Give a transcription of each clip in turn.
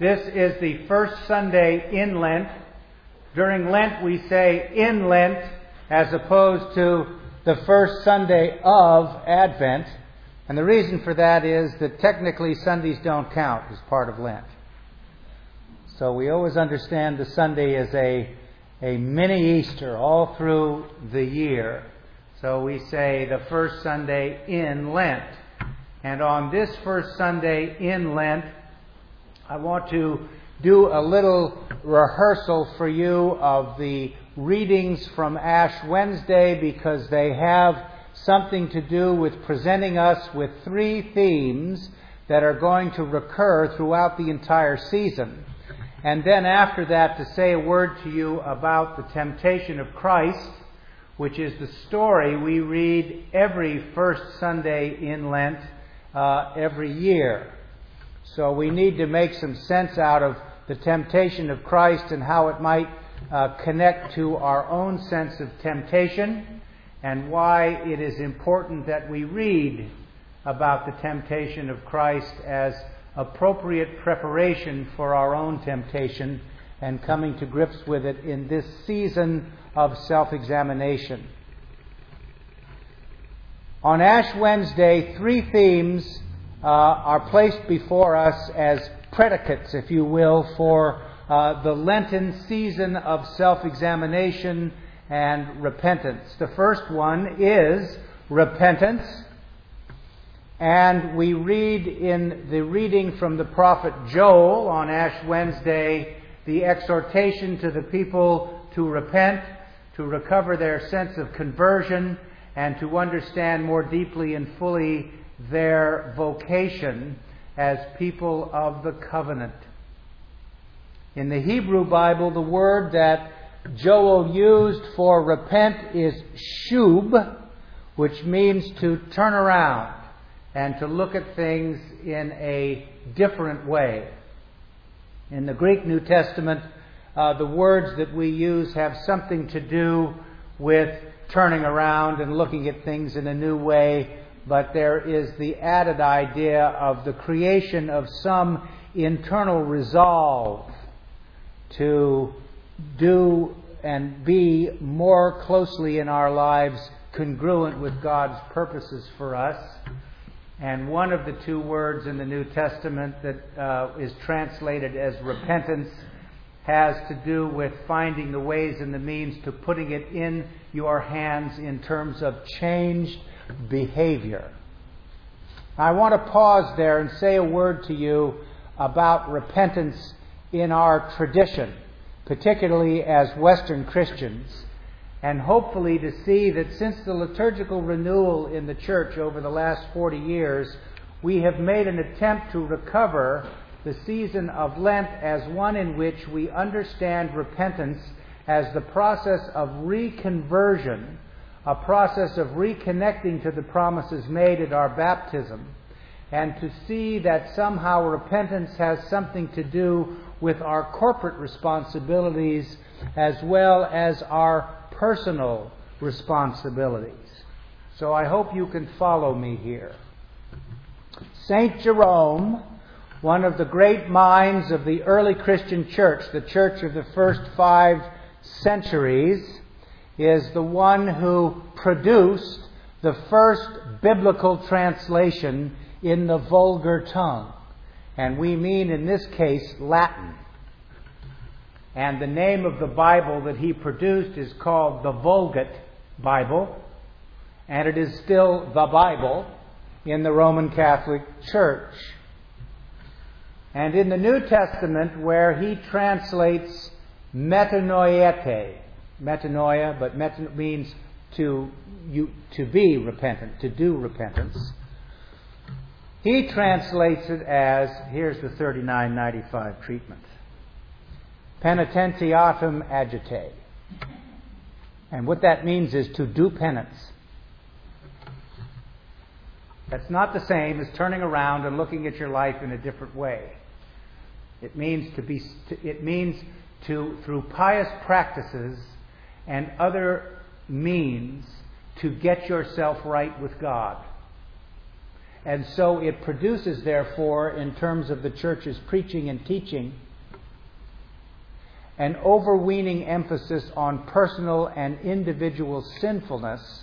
This is the first Sunday in Lent. During Lent, we say in Lent as opposed to the first Sunday of Advent. And the reason for that is that technically Sundays don't count as part of Lent. So we always understand the Sunday as a, a mini Easter all through the year. So we say the first Sunday in Lent. And on this first Sunday in Lent, I want to do a little rehearsal for you of the readings from Ash Wednesday because they have something to do with presenting us with three themes that are going to recur throughout the entire season. And then after that, to say a word to you about the temptation of Christ, which is the story we read every first Sunday in Lent uh, every year. So we need to make some sense out of the temptation of Christ and how it might uh, connect to our own sense of temptation and why it is important that we read about the temptation of Christ as appropriate preparation for our own temptation and coming to grips with it in this season of self examination. On Ash Wednesday, three themes uh, are placed before us as predicates, if you will, for uh, the Lenten season of self examination and repentance. The first one is repentance. And we read in the reading from the prophet Joel on Ash Wednesday the exhortation to the people to repent, to recover their sense of conversion, and to understand more deeply and fully their vocation as people of the covenant. In the Hebrew Bible, the word that Joel used for repent is shub, which means to turn around and to look at things in a different way. In the Greek New Testament, uh, the words that we use have something to do with turning around and looking at things in a new way, but there is the added idea of the creation of some internal resolve to do and be more closely in our lives congruent with God's purposes for us. And one of the two words in the New Testament that uh, is translated as repentance has to do with finding the ways and the means to putting it in your hands in terms of changed behavior. I want to pause there and say a word to you about repentance in our tradition, particularly as Western Christians, and hopefully to see that since the liturgical renewal in the church over the last 40 years, we have made an attempt to recover the season of Lent as one in which we understand repentance as the process of reconversion, a process of reconnecting to the promises made at our baptism, and to see that somehow repentance has something to do with our corporate responsibilities as well as our personal responsibilities. So I hope you can follow me here. St. Jerome, one of the great minds of the early Christian church, the church of the first five centuries, is the one who produced the first biblical translation in the vulgar tongue. And we mean in this case Latin. And the name of the Bible that he produced is called the Vulgate Bible, and it is still the Bible in the Roman Catholic Church. And in the New Testament, where he translates metanoiete, metanoia, but meta means to, you, to be repentant, to do repentance. He translates it as here's the 3995 treatment penitentiatum agite. And what that means is to do penance. That's not the same as turning around and looking at your life in a different way. It means to be it means to through pious practices and other means to get yourself right with God. And so it produces, therefore, in terms of the church's preaching and teaching, an overweening emphasis on personal and individual sinfulness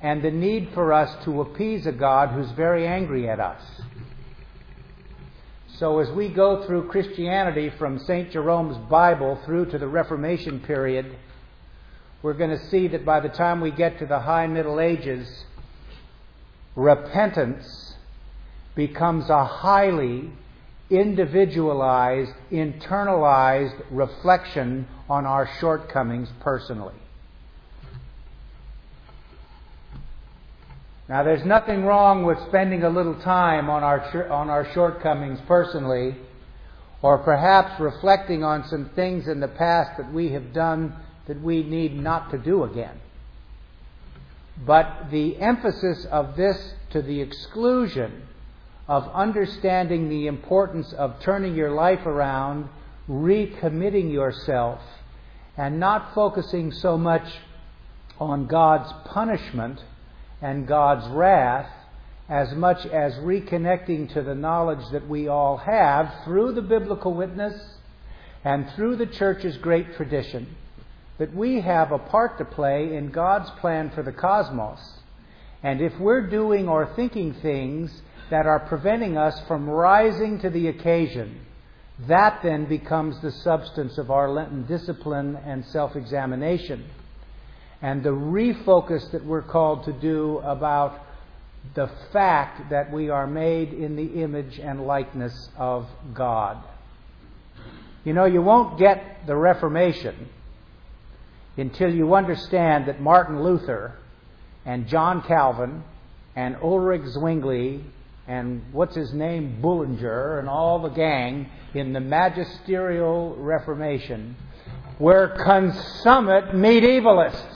and the need for us to appease a God who's very angry at us. So, as we go through Christianity from St. Jerome's Bible through to the Reformation period, we're going to see that by the time we get to the High Middle Ages, repentance becomes a highly individualized, internalized reflection on our shortcomings personally. Now, there's nothing wrong with spending a little time on our, on our shortcomings personally, or perhaps reflecting on some things in the past that we have done that we need not to do again. But the emphasis of this to the exclusion of understanding the importance of turning your life around, recommitting yourself, and not focusing so much on God's punishment and God's wrath as much as reconnecting to the knowledge that we all have through the biblical witness and through the church's great tradition that we have a part to play in God's plan for the cosmos. And if we're doing or thinking things that are preventing us from rising to the occasion, that then becomes the substance of our Lenten discipline and self examination and the refocus that we're called to do about the fact that we are made in the image and likeness of God. You know, you won't get the Reformation until you understand that Martin Luther and John Calvin and Ulrich Zwingli and what's his name, Bullinger, and all the gang in the magisterial Reformation were consummate medievalists.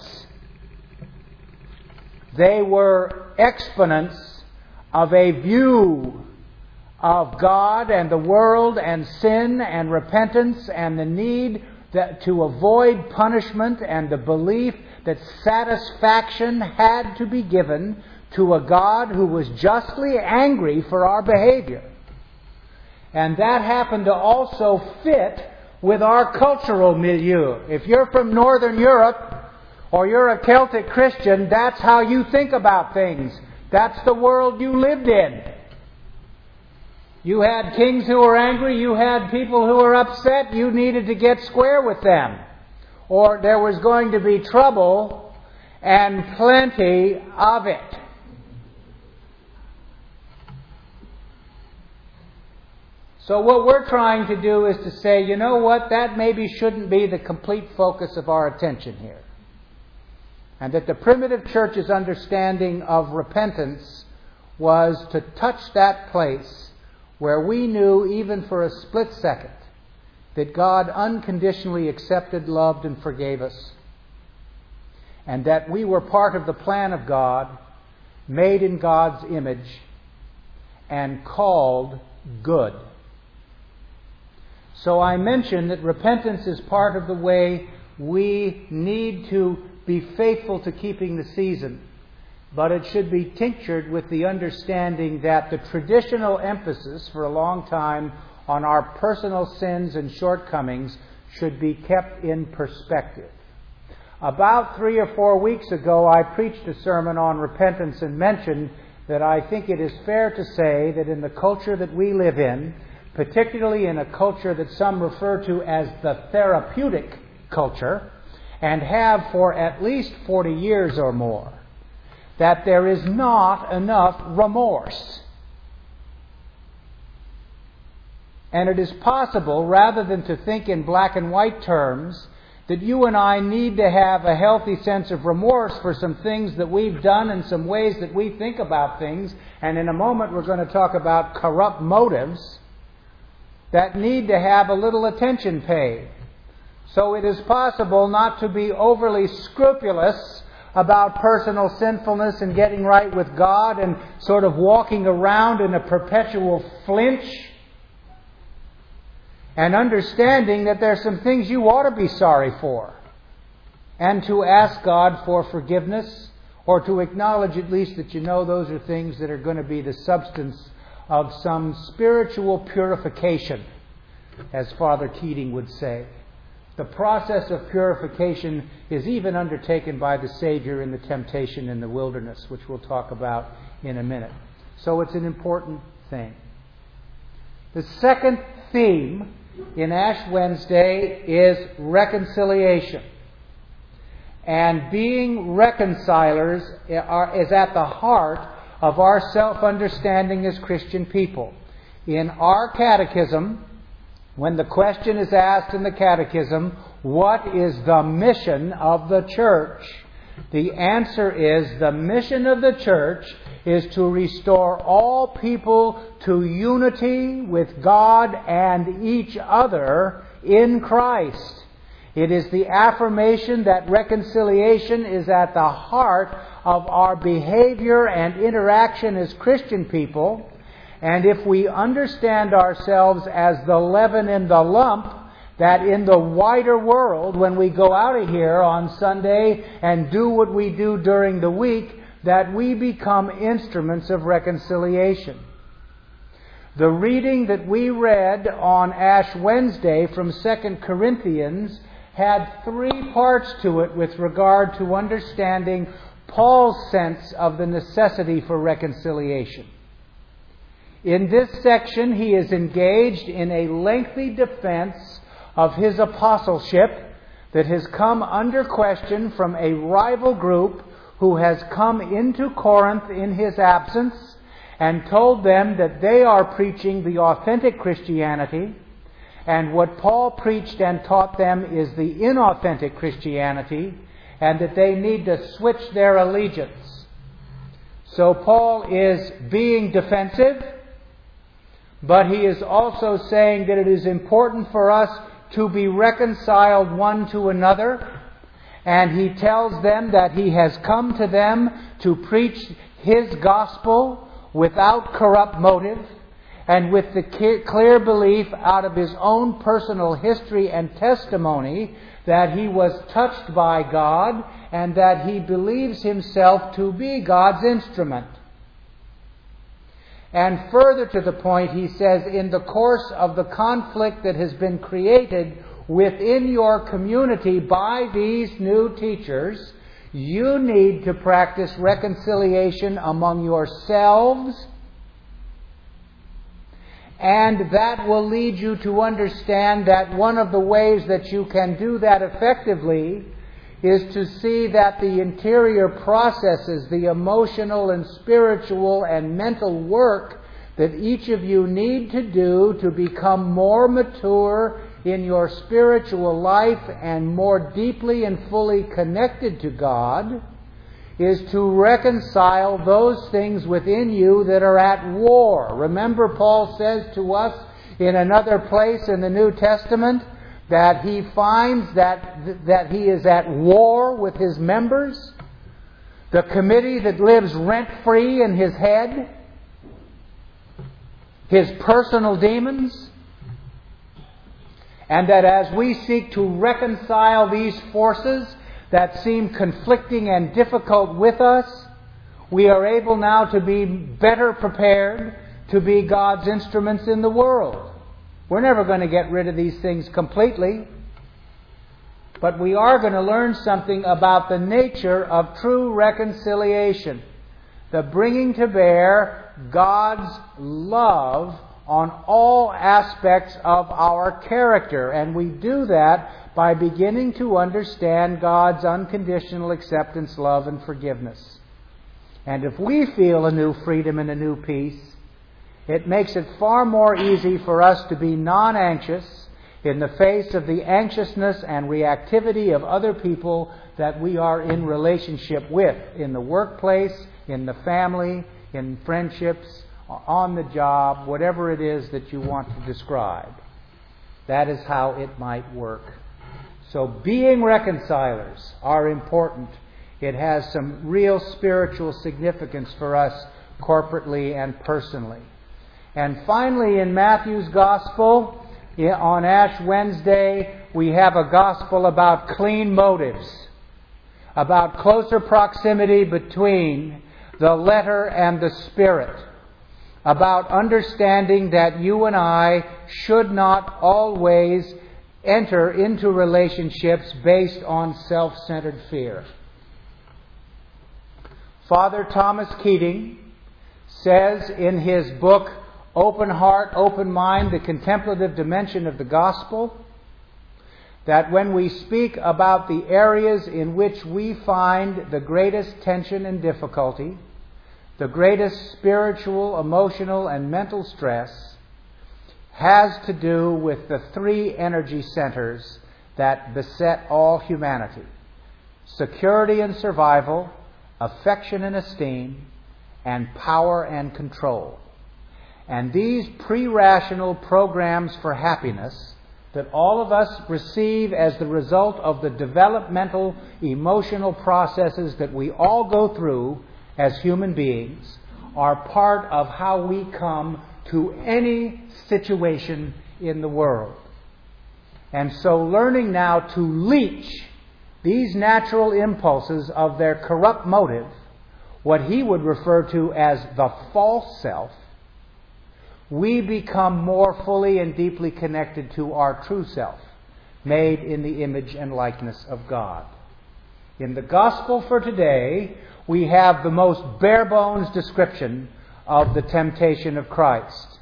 They were exponents of a view of God and the world and sin and repentance and the need that, to avoid punishment and the belief that satisfaction had to be given to a God who was justly angry for our behavior. And that happened to also fit with our cultural milieu. If you're from Northern Europe, or you're a Celtic Christian, that's how you think about things. That's the world you lived in. You had kings who were angry, you had people who were upset, you needed to get square with them. Or there was going to be trouble and plenty of it. So, what we're trying to do is to say, you know what, that maybe shouldn't be the complete focus of our attention here and that the primitive church's understanding of repentance was to touch that place where we knew, even for a split second, that God unconditionally accepted, loved, and forgave us, and that we were part of the plan of God, made in God's image, and called good. So I mentioned that repentance is part of the way we need to be faithful to keeping the season, but it should be tinctured with the understanding that the traditional emphasis for a long time on our personal sins and shortcomings should be kept in perspective. About three or four weeks ago, I preached a sermon on repentance and mentioned that I think it is fair to say that in the culture that we live in, particularly in a culture that some refer to as the therapeutic culture, and have for at least 40 years or more, that there is not enough remorse. And it is possible, rather than to think in black and white terms, that you and I need to have a healthy sense of remorse for some things that we've done and some ways that we think about things. And in a moment, we're going to talk about corrupt motives that need to have a little attention paid. So it is possible not to be overly scrupulous about personal sinfulness and getting right with God and sort of walking around in a perpetual flinch and understanding that there are some things you ought to be sorry for and to ask God for forgiveness or to acknowledge at least that you know those are things that are going to be the substance of some spiritual purification, as Father Keating would say. The process of purification is even undertaken by the Savior in the temptation in the wilderness, which we'll talk about in a minute. So it's an important thing. The second theme in Ash Wednesday is reconciliation. And being reconcilers is at the heart of our self understanding as Christian people. In our catechism, when the question is asked in the catechism, what is the mission of the church? The answer is the mission of the church is to restore all people to unity with God and each other in Christ. It is the affirmation that reconciliation is at the heart of our behavior and interaction as Christian people. And if we understand ourselves as the leaven in the lump, that in the wider world, when we go out of here on Sunday and do what we do during the week, that we become instruments of reconciliation. The reading that we read on Ash Wednesday from 2 Corinthians had three parts to it with regard to understanding Paul's sense of the necessity for reconciliation. In this section, he is engaged in a lengthy defense of his apostleship that has come under question from a rival group who has come into Corinth in his absence and told them that they are preaching the authentic Christianity and what Paul preached and taught them is the inauthentic Christianity, and that they need to switch their allegiance. So Paul is being defensive, but he is also saying that it is important for us to be reconciled one to another. And he tells them that he has come to them to preach his gospel without corrupt motive and with the clear belief out of his own personal history and testimony that he was touched by God and that he believes himself to be God's instrument. And further to the point, he says, in the course of the conflict that has been created within your community by these new teachers, you need to practice reconciliation among yourselves and that will lead you to understand that one of the ways that you can do that effectively is to see that the interior processes, the emotional and spiritual and mental work that each of you need to do to become more mature in your spiritual life and more deeply and fully connected to God is to reconcile those things within you that are at war. Remember, Paul says to us in another place in the New Testament that he finds that, that he is at war with his members, the committee that lives rent free in his head, his personal demons, and that as we seek to reconcile these forces, that seem conflicting and difficult with us, we are able now to be better prepared to be God's instruments in the world. We're never going to get rid of these things completely, but we are going to learn something about the nature of true reconciliation. The bringing to bear God's love on all aspects of our character. And we do that by beginning to understand God's unconditional acceptance, love, and forgiveness. And if we feel a new freedom and a new peace, it makes it far more easy for us to be non anxious in the face of the anxiousness and reactivity of other people that we are in relationship with in the workplace, in the family, in friendships, on the job, whatever it is that you want to describe. That is how it might work. So being reconcilers are important. It has some real spiritual significance for us corporately and personally. And finally, in Matthew's Gospel, on Ash Wednesday, we have a gospel about clean motives. about closer proximity between the letter and the spirit, about understanding that you and I should not always enter into relationships based on self centered fear. Father Thomas Keating says in his book, Open Heart, Open Mind, the contemplative dimension of the gospel, that when we speak about the areas in which we find the greatest tension and difficulty, the greatest spiritual, emotional, and mental stress, has to do with the three energy centers that beset all humanity security and survival, affection and esteem, and power and control. And these pre rational programs for happiness that all of us receive as the result of the developmental emotional processes that we all go through as human beings are part of how we come to any situation in the world. And so, learning now to leech these natural impulses of their corrupt motive, what he would refer to as the false self, we become more fully and deeply connected to our true self, made in the image and likeness of God. In the gospel for today, we have the most bare bones description of the temptation of Christ.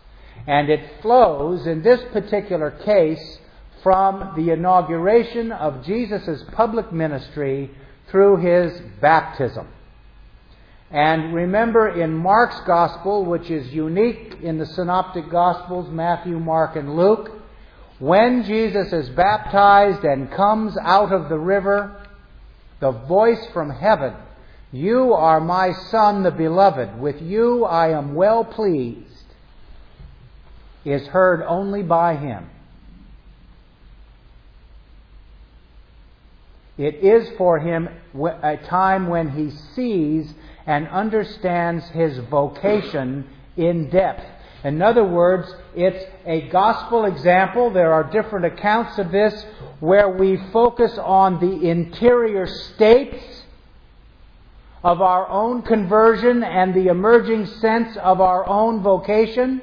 And it flows, in this particular case, from the inauguration of Jesus' public ministry through his baptism. And remember in Mark's Gospel, which is unique in the Synoptic Gospels, Matthew, Mark, and Luke, when Jesus is baptized and comes out of the river, the voice from heaven, You are my Son, the Beloved, with you I am well pleased, is heard only by him. It is for him a time when he sees and understands his vocation in depth. In other words, it's a gospel example. There are different accounts of this where we focus on the interior states of our own conversion and the emerging sense of our own vocation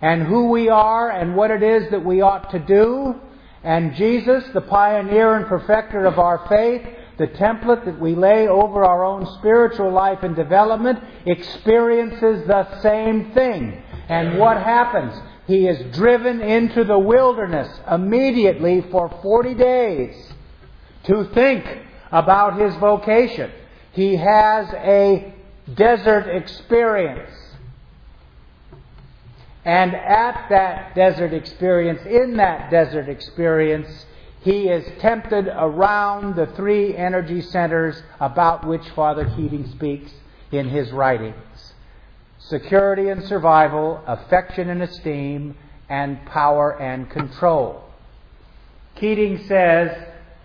and who we are and what it is that we ought to do. And Jesus, the pioneer and perfecter of our faith, the template that we lay over our own spiritual life and development experiences the same thing. And what happens? He is driven into the wilderness immediately for 40 days to think about his vocation. He has a desert experience. And at that desert experience, in that desert experience, he is tempted around the three energy centers about which Father Keating speaks in his writings security and survival, affection and esteem, and power and control. Keating says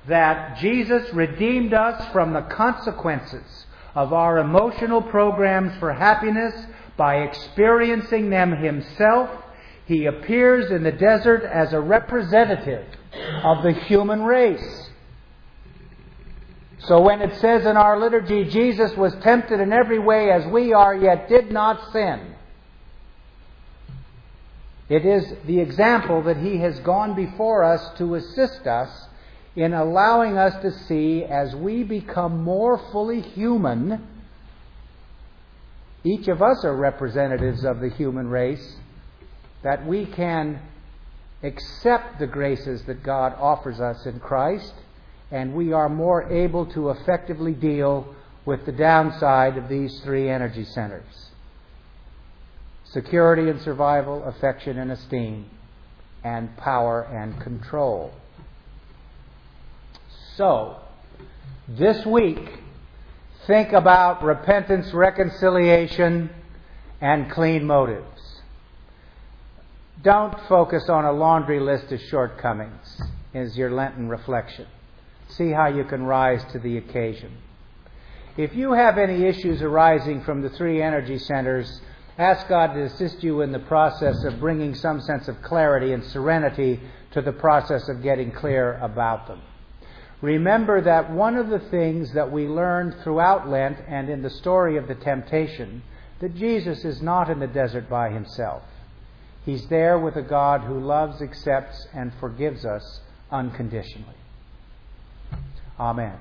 that Jesus redeemed us from the consequences of our emotional programs for happiness by experiencing them himself. He appears in the desert as a representative of the human race. So when it says in our liturgy, Jesus was tempted in every way as we are, yet did not sin, it is the example that he has gone before us to assist us in allowing us to see as we become more fully human. Each of us are representatives of the human race, that we can accept the graces that God offers us in Christ, and we are more able to effectively deal with the downside of these three energy centers security and survival, affection and esteem, and power and control. So, this week, think about repentance, reconciliation, and clean motives. Don't focus on a laundry list of shortcomings as your Lenten reflection. See how you can rise to the occasion. If you have any issues arising from the three energy centers, ask God to assist you in the process of bringing some sense of clarity and serenity to the process of getting clear about them. Remember that one of the things that we learned throughout Lent and in the story of the temptation, that Jesus is not in the desert by himself. He's there with a God who loves, accepts, and forgives us unconditionally. Amen.